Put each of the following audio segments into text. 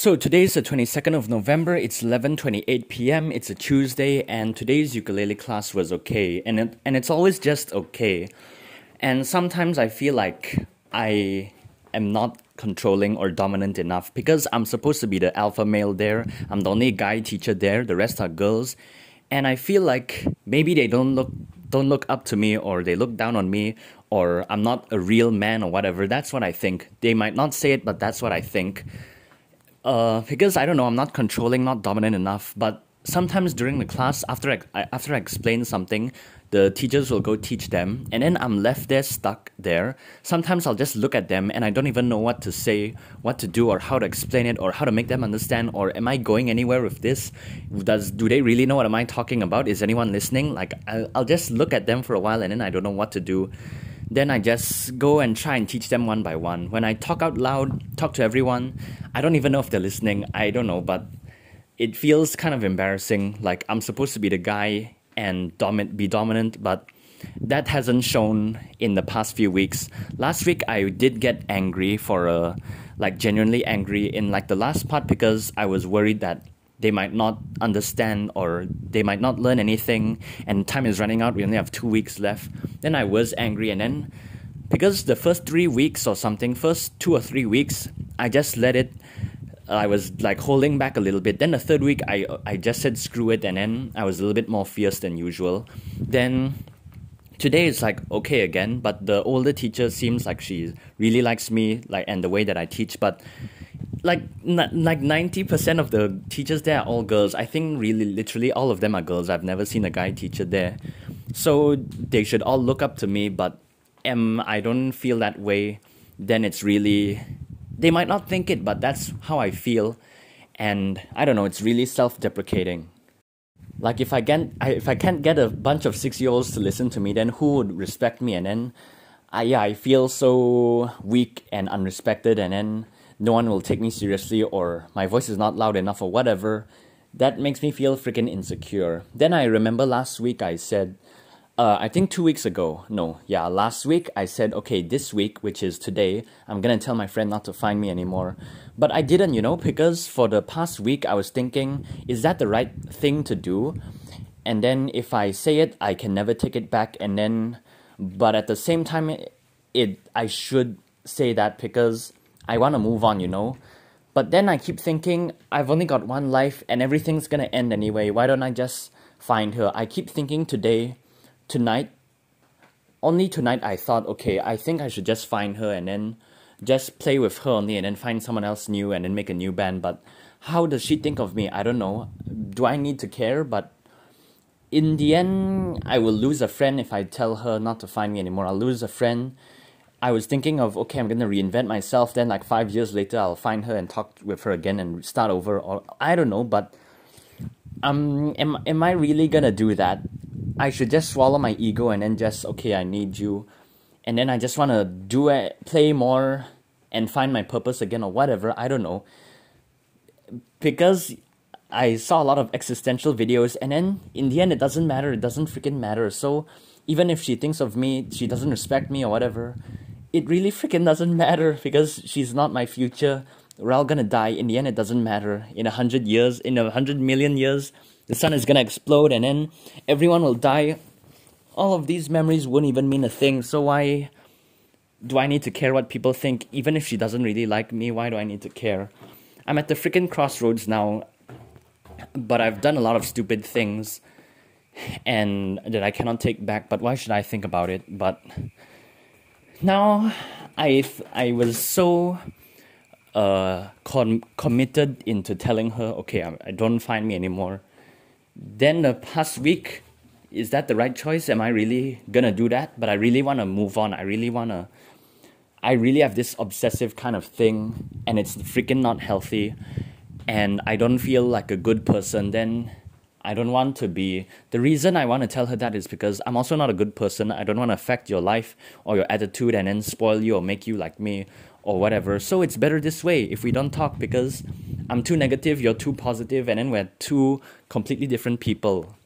So today is the 22nd of November. It's 11:28 p.m. It's a Tuesday and today's ukulele class was okay and it, and it's always just okay. And sometimes I feel like I am not controlling or dominant enough because I'm supposed to be the alpha male there. I'm the only guy teacher there. The rest are girls. And I feel like maybe they don't look don't look up to me or they look down on me or I'm not a real man or whatever. That's what I think. They might not say it, but that's what I think uh, because I don't know, I'm not controlling, not dominant enough. But sometimes during the class, after I, after I explain something, the teachers will go teach them, and then I'm left there stuck there. Sometimes I'll just look at them and I don't even know what to say, what to do, or how to explain it, or how to make them understand, or am I going anywhere with this? Does do they really know what am I talking about? Is anyone listening? Like I'll, I'll just look at them for a while and then I don't know what to do then I just go and try and teach them one by one. When I talk out loud, talk to everyone, I don't even know if they're listening. I don't know, but it feels kind of embarrassing. Like I'm supposed to be the guy and domin- be dominant, but that hasn't shown in the past few weeks. Last week I did get angry for a like genuinely angry in like the last part because I was worried that they might not understand or they might not learn anything and time is running out we only have two weeks left then i was angry. And then because the first three weeks or something first two or three weeks i just let it i was like holding back a little bit. Then the third week i i just said screw it and then i was a little bit more fierce than usual. Then today it's like okay again but the older teacher seems like she really likes me like and the way that i teach but like like ninety percent of the teachers there are all girls. I think really literally all of them are girls. I've never seen a guy teacher there, so they should all look up to me. But am I don't feel that way, then it's really they might not think it, but that's how I feel, and I don't know. It's really self-deprecating. Like if I can if I can't get a bunch of six-year-olds to listen to me, then who would respect me? And then, I yeah, I feel so weak and unrespected, and then no one will take me seriously or my voice is not loud enough or whatever, that makes me feel freaking insecure. Then I remember last week I said, uh, I think two weeks ago, no, yeah, last week I said, okay, this week, which is today, I'm gonna tell my friend not to find me anymore. But I didn't, you know, because for the past week I was thinking, is that the right thing to do? And then if I say it, I can never take it back. And then, but at the same time, it I should say that because I want to move on, you know. But then I keep thinking, I've only got one life and everything's gonna end anyway. Why don't I just find her? I keep thinking today, tonight, only tonight I thought, okay, I think I should just find her and then just play with her only and then find someone else new and then make a new band. But how does she think of me? I don't know. Do I need to care? But in the end, I will lose a friend if I tell her not to find me anymore. I'll lose a friend I was thinking of okay, I'm gonna reinvent myself. Then like five years later, I'll find her and talk with her again and start over. Or I don't know, but um, am am I really gonna do that? I should just swallow my ego and then just okay, I need you, and then I just wanna do it, play more, and find my purpose again or whatever. I don't know, because I saw a lot of existential videos, and then in the end, it doesn't matter. It doesn't freaking matter. So even if she thinks of me, she doesn't respect me or whatever it really freaking doesn't matter because she's not my future. We're all gonna die. In the end, it doesn't matter. In a hundred years, in a hundred million years, the sun is gonna explode and then everyone will die. All of these memories wouldn't even mean a thing. So why do I need to care what people think? Even if she doesn't really like me, why do I need to care? I'm at the freaking crossroads now, but I've done a lot of stupid things and that I cannot take back. But why should I think about it? But now I I was so uh committed into telling her okay I, I don't find me anymore. Then the past week is that the right choice? Am i really gonna do that? But i really want to move on. I really want to i really have this obsessive kind of thing and it's freaking not healthy. And i don't feel like a good person. Then I don't want to be. The reason I want to tell her that is because I'm also not a good person. I don't want to affect your life or your attitude and then spoil you or make you like me or whatever. So it's better this way if we don't talk because I'm too negative, you're too positive, and then we're two completely different people.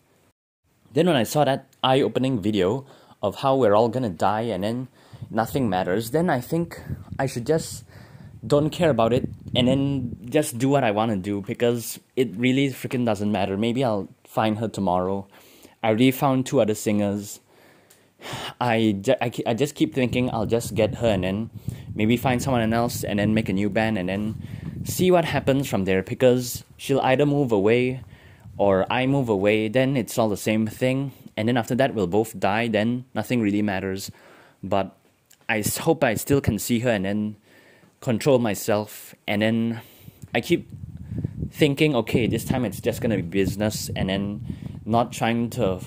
Then when I saw that eye opening video of how we're all gonna die and then nothing matters, then I think I should just don't care about it and then just do what I want to do because it really freaking doesn't matter. Maybe I'll find her tomorrow. I already found two other singers. I, I, I just keep thinking I'll just get her and then maybe find someone else and then make a new band and then see what happens from there because she'll either move away or I move away, then it's all the same thing. And then after that, we'll both die, then nothing really matters. But I hope I still can see her and then control myself. And then I keep thinking, okay, this time it's just gonna be business, and then not trying to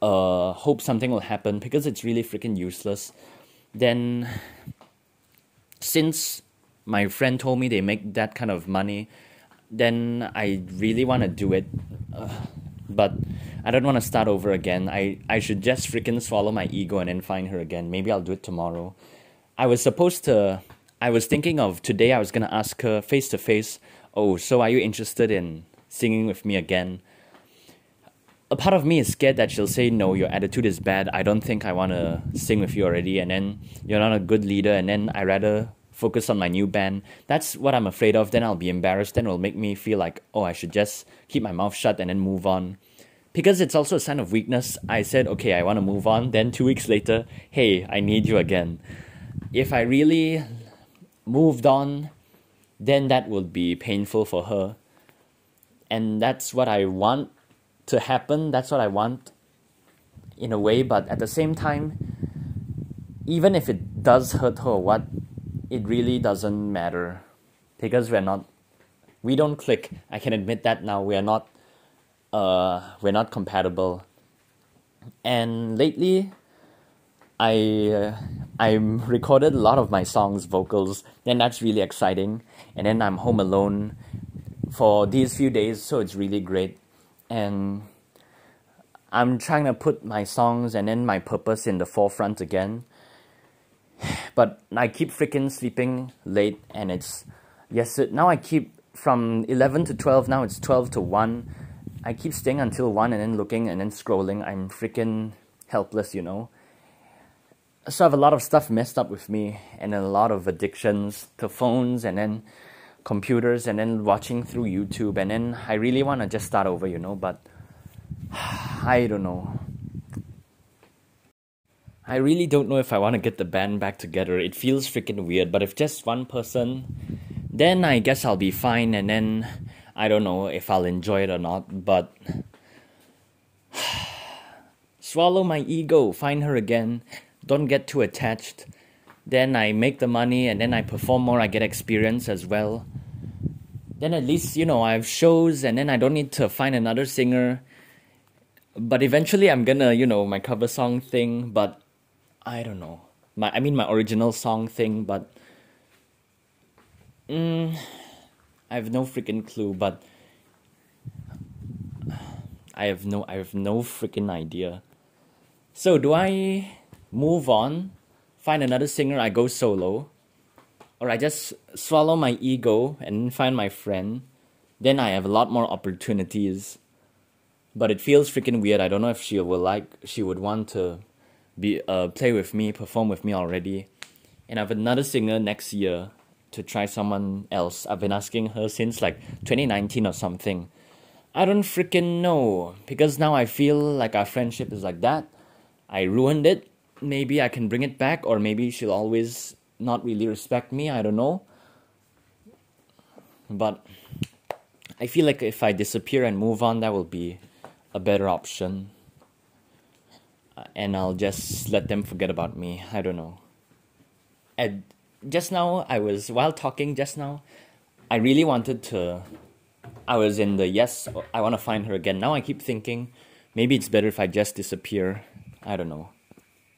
uh, hope something will happen because it's really freaking useless. Then, since my friend told me they make that kind of money, then I really want to do it. Uh, but I don't want to start over again. I, I should just freaking swallow my ego and then find her again. Maybe I'll do it tomorrow. I was supposed to, I was thinking of today, I was going to ask her face to face, oh, so are you interested in singing with me again? A part of me is scared that she'll say, no, your attitude is bad. I don't think I want to sing with you already. And then you're not a good leader. And then I rather focus on my new band. That's what I'm afraid of. Then I'll be embarrassed. Then it'll make me feel like, oh, I should just keep my mouth shut and then move on. Because it's also a sign of weakness, I said, okay, I want to move on. Then two weeks later, hey, I need you again. If I really moved on, then that would be painful for her. And that's what I want to happen. That's what I want in a way. But at the same time, even if it does hurt her, what it really doesn't matter because we're not we don't click i can admit that now we are not uh, we're not compatible and lately i uh, i recorded a lot of my songs vocals. And that's really exciting. And then i'm home alone for these few days so it's really great. And i'm trying to put my songs and then my purpose in the forefront again. But I keep freaking sleeping late and it's yes now I keep from 11 to 12 now it's 12 to 1 I keep staying until 1 and then looking and then scrolling. I'm freaking helpless you know so I have a lot of stuff messed up with me and a lot of addictions to phones and then computers and then watching through YouTube and then I really want to just start over you know but I don't know I really don't know if I want to get the band back together. It feels freaking weird, but if just one person, then I guess I'll be fine, and then I don't know if I'll enjoy it or not, but. Swallow my ego, find her again, don't get too attached. Then I make the money and then I perform more, I get experience as well. Then at least, you know, I have shows and then I don't need to find another singer. But eventually I'm gonna, you know, my cover song thing, but I don't know. My I mean my original song thing, but mm, I have no freaking clue. But I have no I have no freaking idea. So do I move on, find another singer? I go solo, or I just swallow my ego and find my friend. Then I have a lot more opportunities. But it feels freaking weird. I don't know if she will like. She would want to be uh, play with me, perform with me already. And I have another singer next year to try someone else. I've been asking her since like 2019 or something. I don't freaking know because now I feel like our friendship is like that. I ruined it. Maybe I can bring it back, or maybe she'll always not really respect me. I don't know. But I feel like if I disappear and move on, that will be a better option and I'll just let them forget about me. I don't know. And just now, I was while talking just now, I really wanted to. I was in the yes, I want to find her again. Now I keep thinking maybe it's better if I just disappear. I don't know.